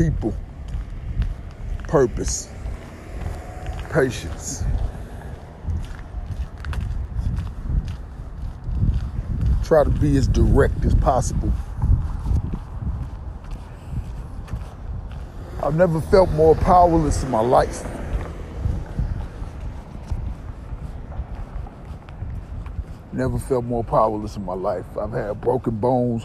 people, purpose, patience. Try to be as direct as possible. I've never felt more powerless in my life. Never felt more powerless in my life. I've had broken bones.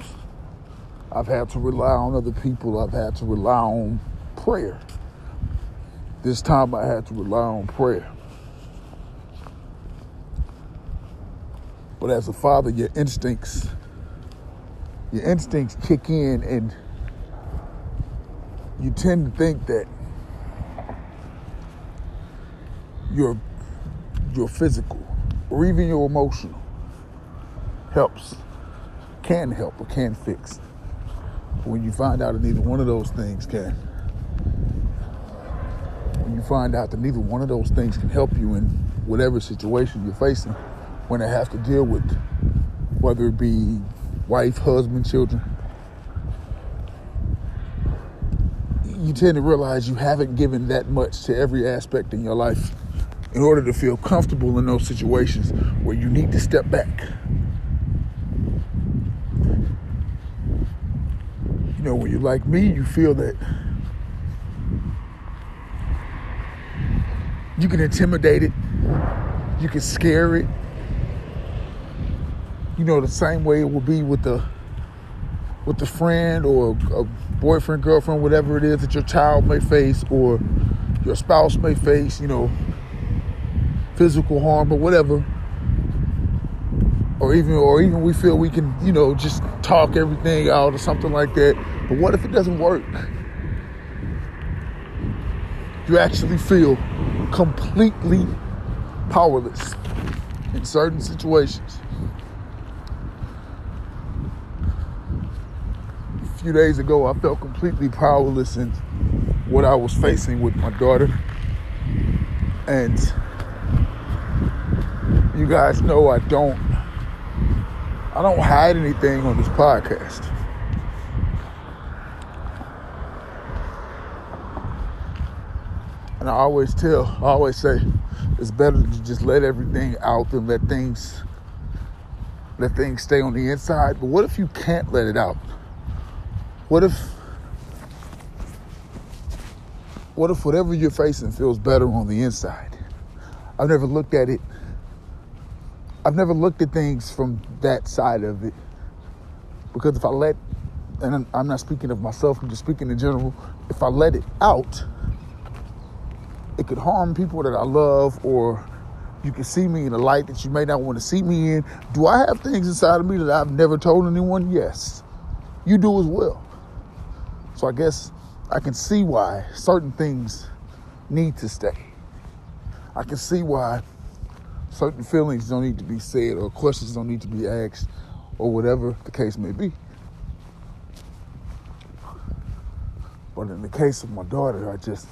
I've had to rely on other people. I've had to rely on prayer. This time I had to rely on prayer. But as a father, your instincts, your instincts kick in and you tend to think that your your physical or even your emotional helps, can help or can fix. When you find out that neither one of those things can, when you find out that neither one of those things can help you in whatever situation you're facing, when it has to deal with whether it be wife, husband, children, you tend to realize you haven't given that much to every aspect in your life in order to feel comfortable in those situations where you need to step back. You know, when you're like me, you feel that you can intimidate it, you can scare it. You know, the same way it will be with the with the friend or a boyfriend, girlfriend, whatever it is that your child may face or your spouse may face, you know, physical harm or whatever. Or even or even we feel we can, you know, just talk everything out or something like that. But what if it doesn't work? You actually feel completely powerless in certain situations. A few days ago, I felt completely powerless in what I was facing with my daughter. And you guys know I don't I don't hide anything on this podcast. And I always tell, I always say, it's better to just let everything out than let things let things stay on the inside. But what if you can't let it out? What if what if whatever you're facing feels better on the inside? I've never looked at it. I've never looked at things from that side of it. Because if I let, and I'm not speaking of myself, I'm just speaking in general, if I let it out, it could harm people that I love, or you can see me in a light that you may not want to see me in. Do I have things inside of me that I've never told anyone? Yes. You do as well. So I guess I can see why certain things need to stay. I can see why certain feelings don't need to be said or questions don't need to be asked or whatever the case may be. But in the case of my daughter, I just,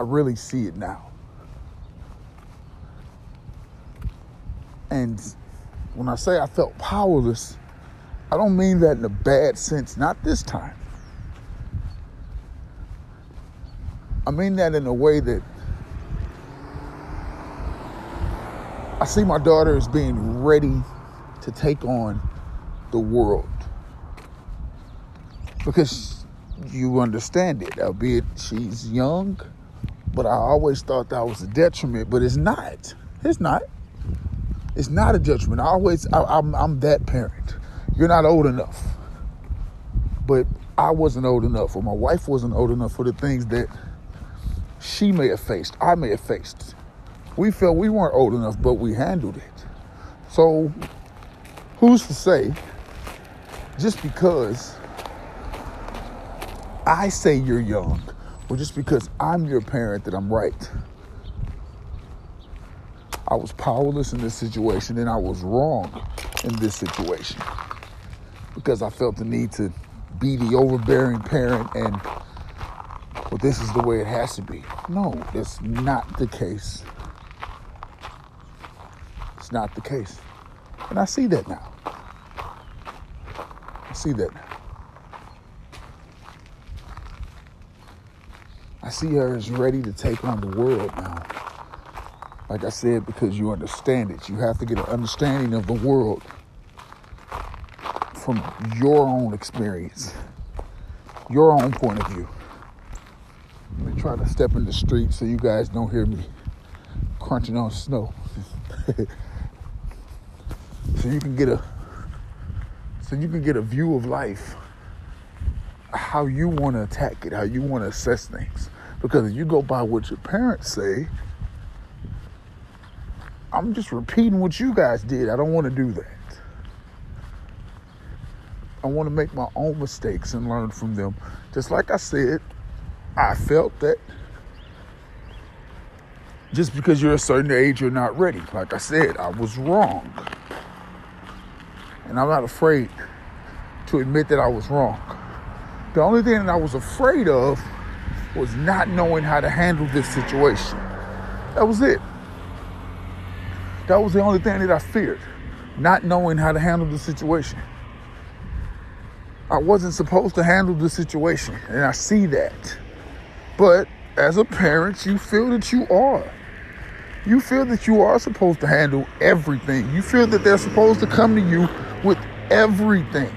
I really see it now. And when I say I felt powerless, I don't mean that in a bad sense, not this time. I mean that in a way that I see my daughter as being ready to take on the world. Because you understand it, albeit she's young, but I always thought that was a detriment, but it's not. It's not. It's not a judgment. I always, I, I'm, I'm that parent you're not old enough. But I wasn't old enough, or my wife wasn't old enough for the things that she may have faced, I may have faced. We felt we weren't old enough, but we handled it. So, who's to say, just because I say you're young, or just because I'm your parent, that I'm right? I was powerless in this situation and I was wrong in this situation because I felt the need to be the overbearing parent and well this is the way it has to be. No, it's not the case. It's not the case. And I see that now. I see that. I see her as ready to take on the world now. Like I said, because you understand it. You have to get an understanding of the world from your own experience, your own point of view. Let me try to step in the street so you guys don't hear me crunching on snow. so you can get a so you can get a view of life how you want to attack it, how you want to assess things. Because if you go by what your parents say, I'm just repeating what you guys did. I don't want to do that. I want to make my own mistakes and learn from them. Just like I said, I felt that just because you're a certain age, you're not ready. Like I said, I was wrong. And I'm not afraid to admit that I was wrong. The only thing that I was afraid of was not knowing how to handle this situation. That was it. That was the only thing that I feared, not knowing how to handle the situation. I wasn't supposed to handle the situation, and I see that. But as a parent, you feel that you are. You feel that you are supposed to handle everything. You feel that they're supposed to come to you everything.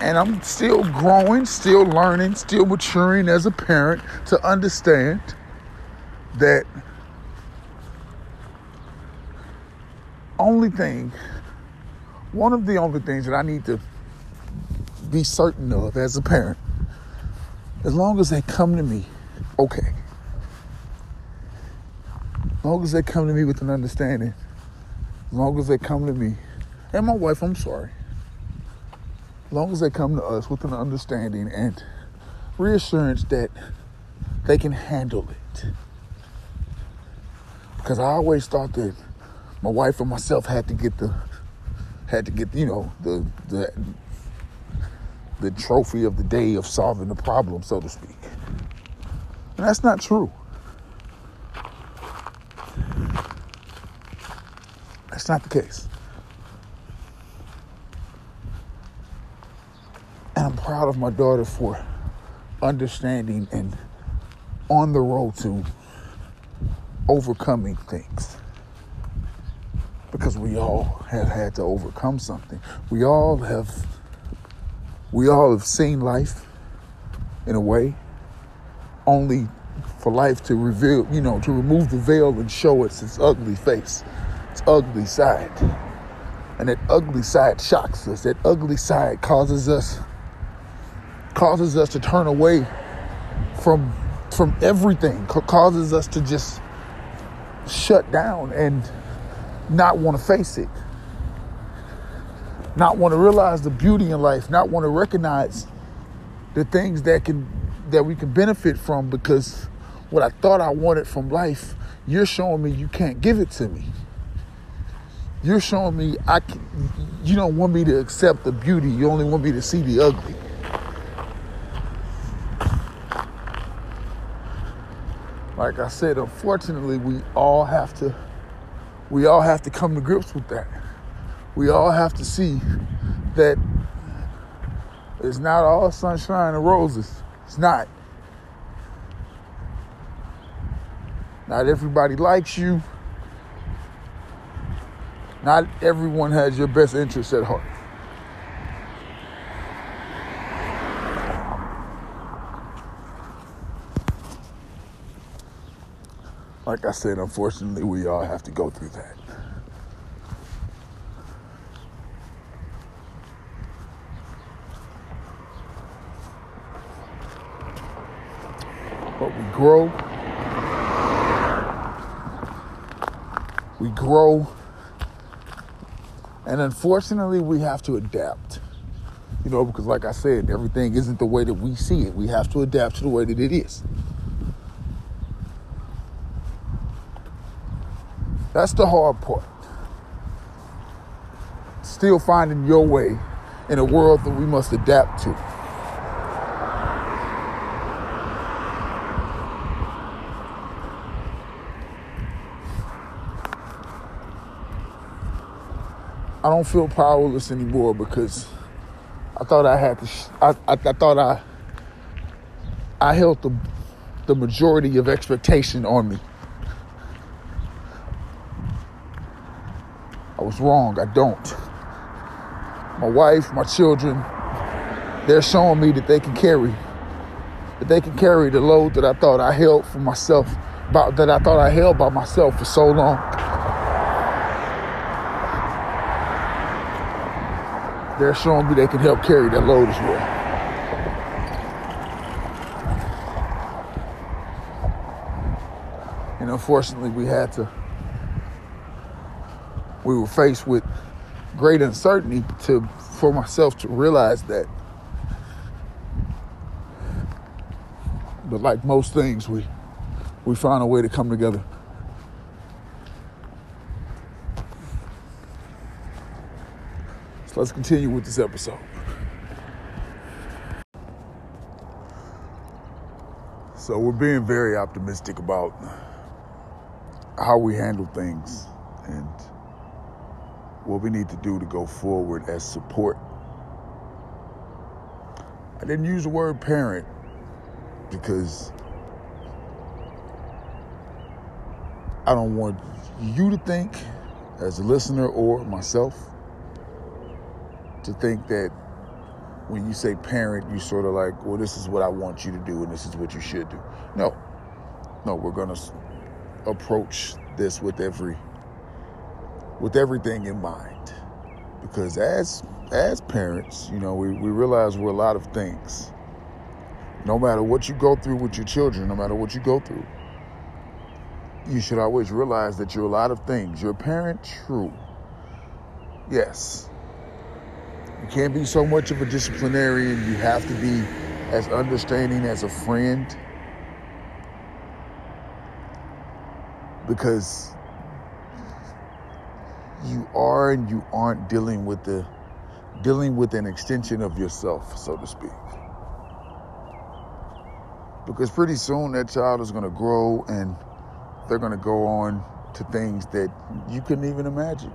And I'm still growing, still learning, still maturing as a parent to understand that only thing, one of the only things that I need to be certain of as a parent, as long as they come to me, okay. As long as they come to me with an understanding, long as they come to me, and my wife, I'm sorry. As long as they come to us with an understanding and reassurance that they can handle it. Because I always thought that my wife and myself had to get the had to get you know the the the trophy of the day of solving the problem, so to speak. And that's not true. That's not the case. And I'm proud of my daughter for understanding and on the road to overcoming things. Because we all have had to overcome something. We all have we all have seen life in a way only for life to reveal, you know, to remove the veil and show us its ugly face, its ugly side. And that ugly side shocks us. That ugly side causes us causes us to turn away from from everything. causes us to just shut down and not want to face it. Not want to realize the beauty in life, not want to recognize the things that can that we can benefit from because what I thought I wanted from life, you're showing me you can't give it to me. You're showing me I can, you don't want me to accept the beauty, you only want me to see the ugly. Like I said, unfortunately, we all have to we all have to come to grips with that. We all have to see that it's not all sunshine and roses. It's not. Not everybody likes you. Not everyone has your best interest at heart. Like I said, unfortunately, we all have to go through that. But we grow. We grow. And unfortunately, we have to adapt. You know, because like I said, everything isn't the way that we see it. We have to adapt to the way that it is. That's the hard part. Still finding your way in a world that we must adapt to. Don't feel powerless anymore because I thought I had to. Sh- I, I, I thought I. I held the the majority of expectation on me. I was wrong. I don't. My wife, my children, they're showing me that they can carry, that they can carry the load that I thought I held for myself, about that I thought I held by myself for so long. They're showing me they can help carry that load as well. And unfortunately, we had to, we were faced with great uncertainty to, for myself to realize that. But like most things, we, we found a way to come together. So let's continue with this episode. So we're being very optimistic about how we handle things and what we need to do to go forward as support. I didn't use the word parent because I don't want you to think, as a listener or myself, to think that when you say parent, you sort of like, well, this is what I want you to do and this is what you should do. No, no, we're to approach this with every with everything in mind. Because as as parents you know we, we realize we're a lot of things. No matter what you go through with your children no matter what you go through you should always realize that you're a lot of things. You're a parent true. Yes you can't be so much of a disciplinarian you have to be as understanding as a friend because you are and you aren't dealing with the dealing with an extension of yourself, so to speak. Because pretty soon that child is going to grow and they're going to go on to things that you couldn't even imagine.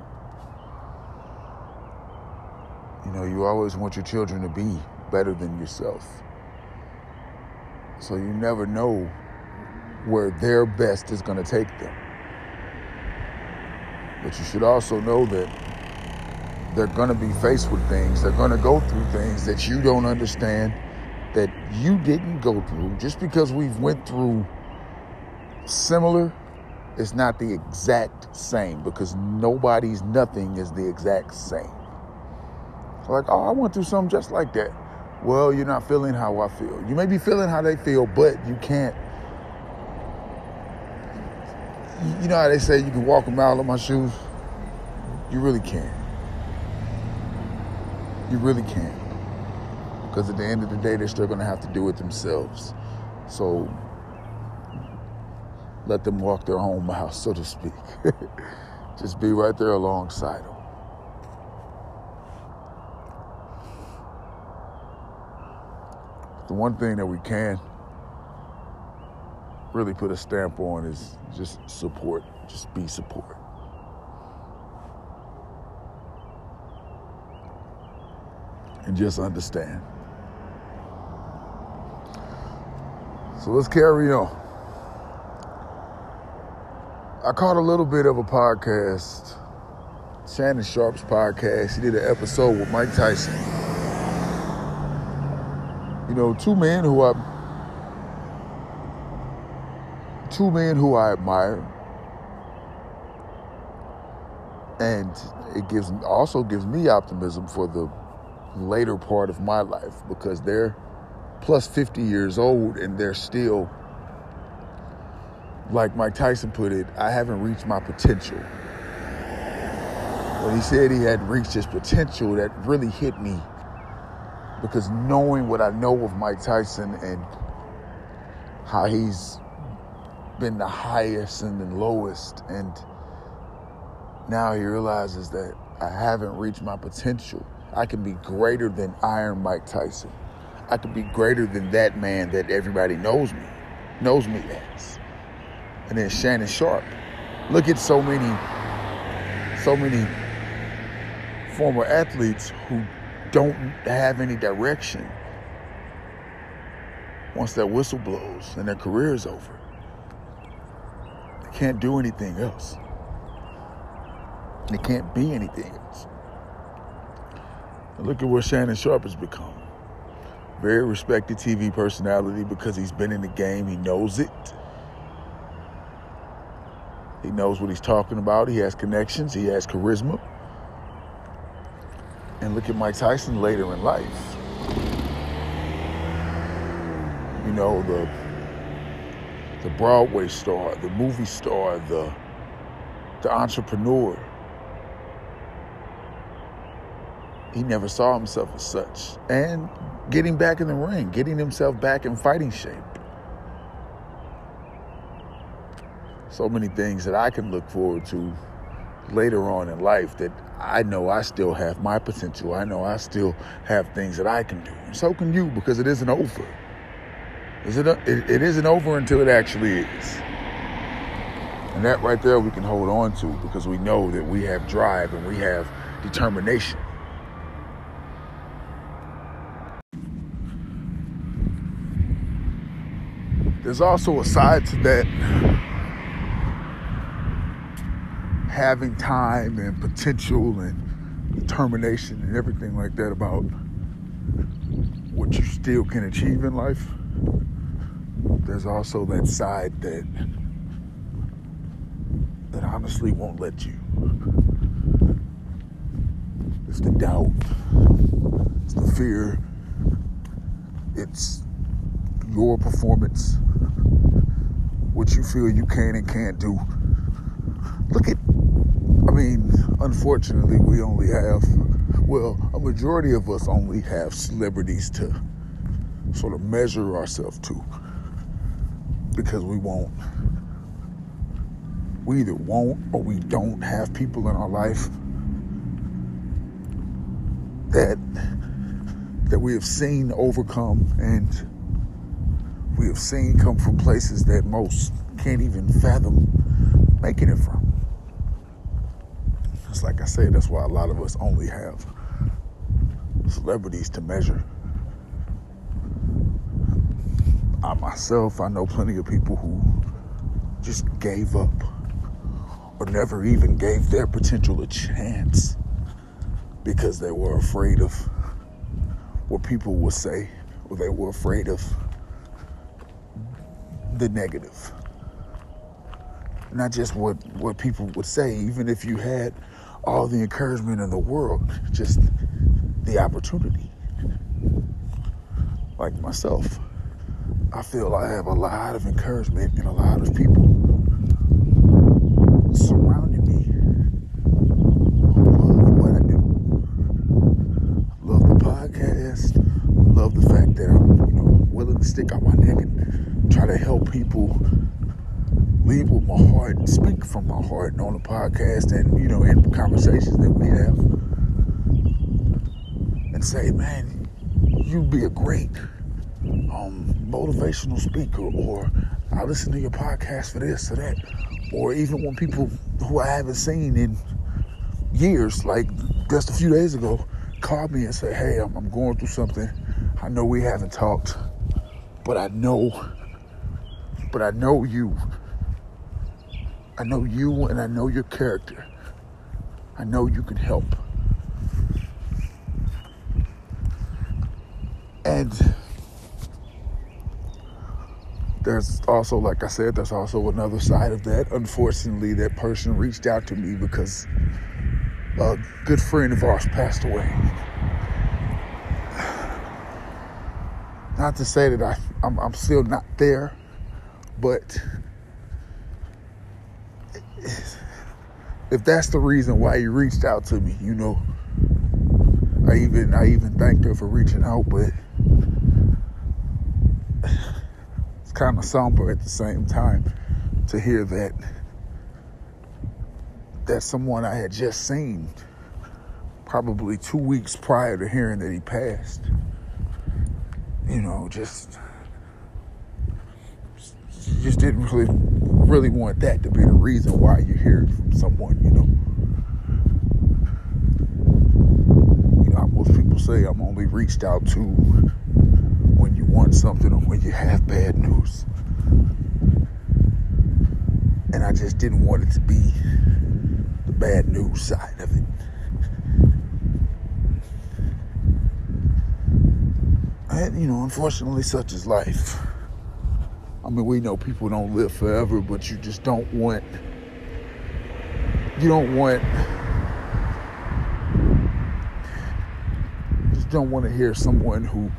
You know, you always want your children to be better than yourself. So you never know where their best is going to take them. But you should also know that they're going to be faced with things. They're going to go through things that you don't understand, that you didn't go through. Just because we've went through similar, it's not the exact same because nobody's nothing is the exact same. Like, oh, I went through something just like that. Well, you're not feeling how I feel. You may be feeling how they feel, but you can't you know how they say you can walk a mile in my shoes? You really can't. You really can't. Because at the end of the day, they're still going to have to do it themselves. So let them walk their own mile, so to speak. Just be right there alongside them. The one thing that we can really put a stamp on is just support. Just be support. And just understand. So let's carry on. I caught a little bit of a podcast, Shannon Sharpe's podcast. He did an episode with Mike Tyson. You know, two men who I two men who I admire. And it gives also gives me optimism for the later part of my life because they're plus 50 years old and they're still like Mike Tyson put it, I haven't reached my potential. When he said he had reached his potential, that really hit me because knowing what I know of Mike Tyson and how he's been the highest and the lowest. And now he realizes that I haven't reached my potential. I can be greater than Iron Mike Tyson. I can be greater than that man that everybody knows me, knows me as. And then Shannon Sharpe. Look at so many, so many former athletes who don't have any direction once that whistle blows and their career is over. They can't do anything else. They can't be anything else. And look at where Shannon Sharpe has become. Very respected TV personality because he's been in the game, he knows it. He knows what he's talking about. He has connections. He has charisma. And look at Mike Tyson later in life. You know, the the Broadway star, the movie star, the the entrepreneur. He never saw himself as such. And getting back in the ring, getting himself back in fighting shape. so many things that I can look forward to later on in life that I know I still have my potential. I know I still have things that I can do. And so can you because it isn't over. Is it, it, it isn't over until it actually is. And that right there we can hold on to because we know that we have drive and we have determination. There's also a side to that having time and potential and determination and everything like that about what you still can achieve in life, there's also that side that that honestly won't let you. It's the doubt, it's the fear, it's your performance, what you feel you can and can't do. Look at mean, unfortunately, we only have, well, a majority of us only have celebrities to sort of measure ourselves to because we won't. We either won't or we don't have people in our life that that we have seen overcome and we have seen come from places that most can't even fathom making it from. Like I said, that's why a lot of us only have celebrities to measure. I myself, I know plenty of people who just gave up or never even gave their potential a chance because they were afraid of what people would say or they were afraid of the negative. Not just what, what people would say, even if you had all the encouragement in the world, just the opportunity. Like myself, I feel I have a lot of encouragement and a lot of people surrounding me who love what I do. Love the podcast, love the fact that I'm, you know, willing to stick out my neck and try to help people lead with my heart and speak from my heart on the podcast and, you know, in conversations that we have. And say, man, you'd be a great um, motivational speaker, or I listen to your podcast for this or that. Or even when people who I haven't seen in years, like just a few days ago, called me and said, hey, I'm, I'm going through something. I know we haven't talked, but I know, but I know you I know you and I know your character. I know you can help. And there's also, like I said, there's also another side of that. Unfortunately, that person reached out to me because a good friend of ours passed away. Not to say that I, I'm, I'm still not there, but if that's the reason why you reached out to me, you know, I even I even thanked her for reaching out, but it's kind of somber at the same time to hear that that someone I had just seen probably two weeks prior to hearing that he passed, you know, just just didn't really really want that to be the reason why you hear it from someone, you know. You know, most people say I'm only reached out to when you want something or when you have bad news. And I just didn't want it to be the bad news side of it. And, you know, unfortunately, such is life. I mean, we know people don't live forever, but you just don't want, you don't want, just don't want to hear someone who,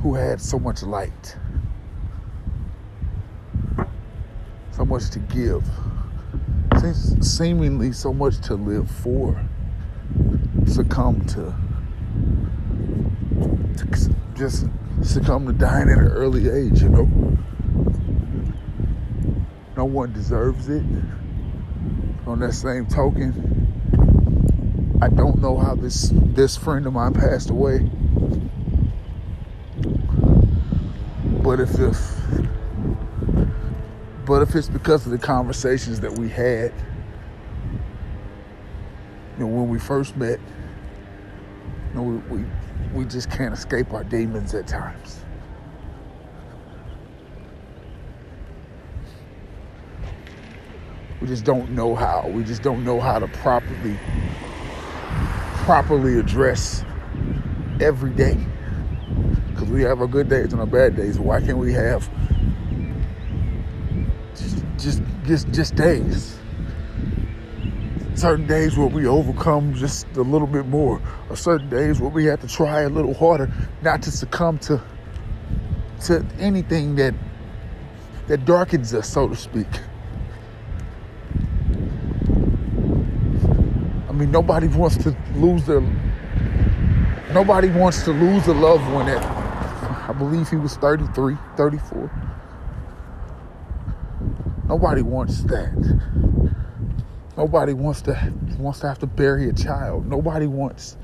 who had so much light, so much to give, seemingly so much to live for, succumb to, to just succumb to dying at an early age, you know. No one deserves it. On that same token, I don't know how this this friend of mine passed away. But if if but if it's because of the conversations that we had, you know, when we first met, you know, we, we we just can't escape our demons at times. We just don't know how. We just don't know how to properly properly address every day. Because we have our good days and our bad days. Why can't we have just just just, just days? certain days where we overcome just a little bit more, or certain days where we have to try a little harder not to succumb to to anything that that darkens us, so to speak. Mean, nobody wants to lose their nobody wants to lose a loved one at I believe he was 33, 34. Nobody wants that. Nobody wants to wants to have to bury a child. Nobody wants,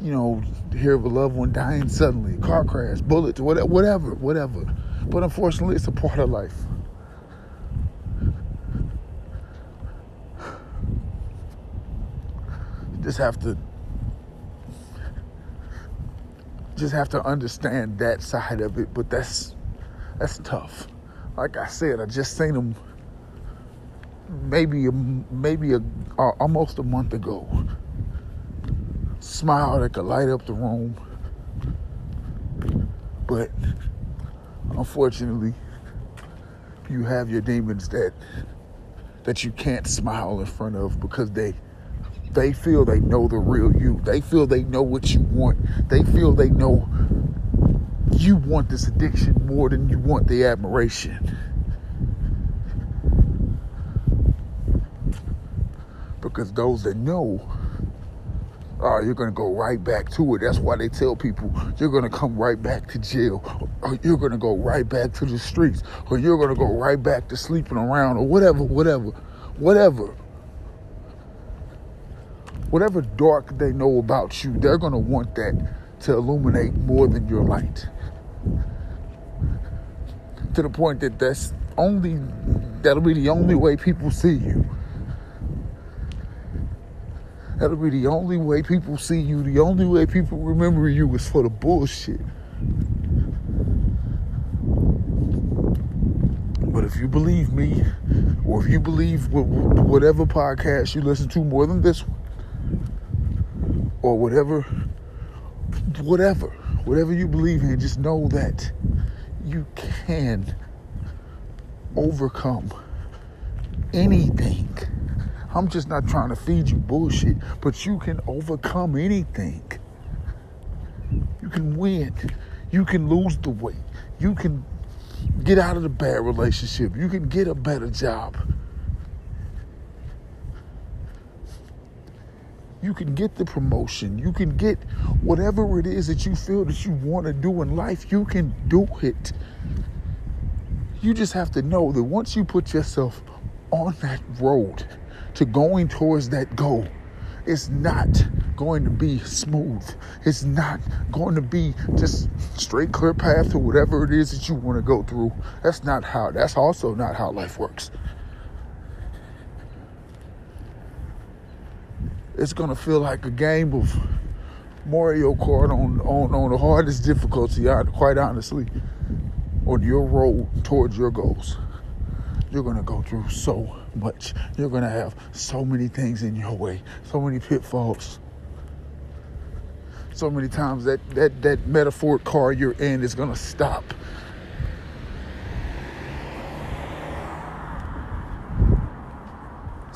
you know, hear of a loved one dying suddenly, car crash, bullets, whatever, whatever, whatever. But unfortunately, it's a part of life. Just have to just have to understand that side of it, but that's that's tough. Like I said, I just seen him maybe maybe a, almost a month ago. Smile that could light up the room, but unfortunately, you have your demons that that you can't smile in front of because they they feel they know the real you. They feel they know what you want. They feel they know you want this addiction more than you want the admiration. because those that know uh, you're going to go right back to it. That's why they tell people you're going to come right back to jail, or you're going to go right back to the streets, or you're going to go right back to sleeping around, or whatever, whatever, whatever. Whatever dark they know about you, they're going to want that to illuminate more than your light. To the point that that's only, that'll be the only way people see you. That'll be the only way people see you. The only way people remember you is for the bullshit. But if you believe me, or if you believe whatever podcast you listen to more than this one, or whatever, whatever, whatever you believe in, just know that you can overcome anything I'm just not trying to feed you bullshit, but you can overcome anything. You can win. You can lose the weight. You can get out of the bad relationship. You can get a better job. You can get the promotion. You can get whatever it is that you feel that you want to do in life. You can do it. You just have to know that once you put yourself on that road, to going towards that goal it's not going to be smooth. It's not going to be just straight clear path to whatever it is that you want to go through. That's not how that's also not how life works. It's to feel like a game of Mario Kart on on on the hardest difficulty, quite honestly, on your road towards your goals. You're gonna go through so much. You're gonna have so many things in your way, so many pitfalls. So many times that that that metaphoric car you're in is gonna stop.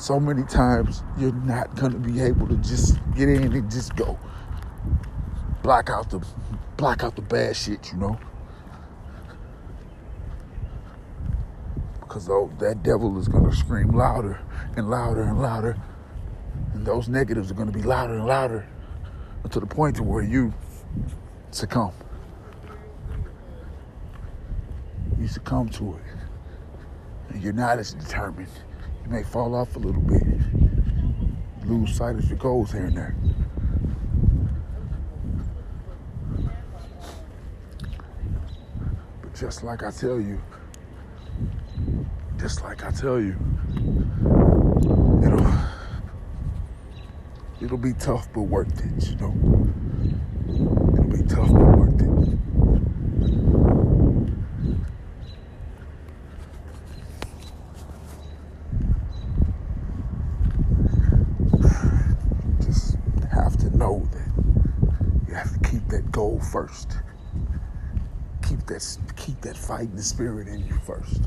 So many times you're not gonna be able to just get in and just go. Block out the block out the bad shit, you know. because oh, that devil is going to scream louder and louder and louder. And those negatives are going to be louder and louder to the point to where you succumb. You succumb to it. And you're not as determined. You may fall off a little bit, lose sight of your goals here and there. But just like I tell you, just like I tell you, it'll it'll be tough but worth it, you know. It'll be tough but worth it. Just have to know that you have to keep that goal first. Keep that keep that fighting spirit in you first.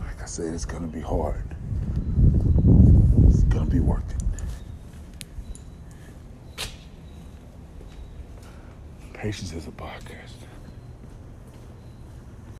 Like I said it's to be hard. It's to be worth it. Patience is a podcast.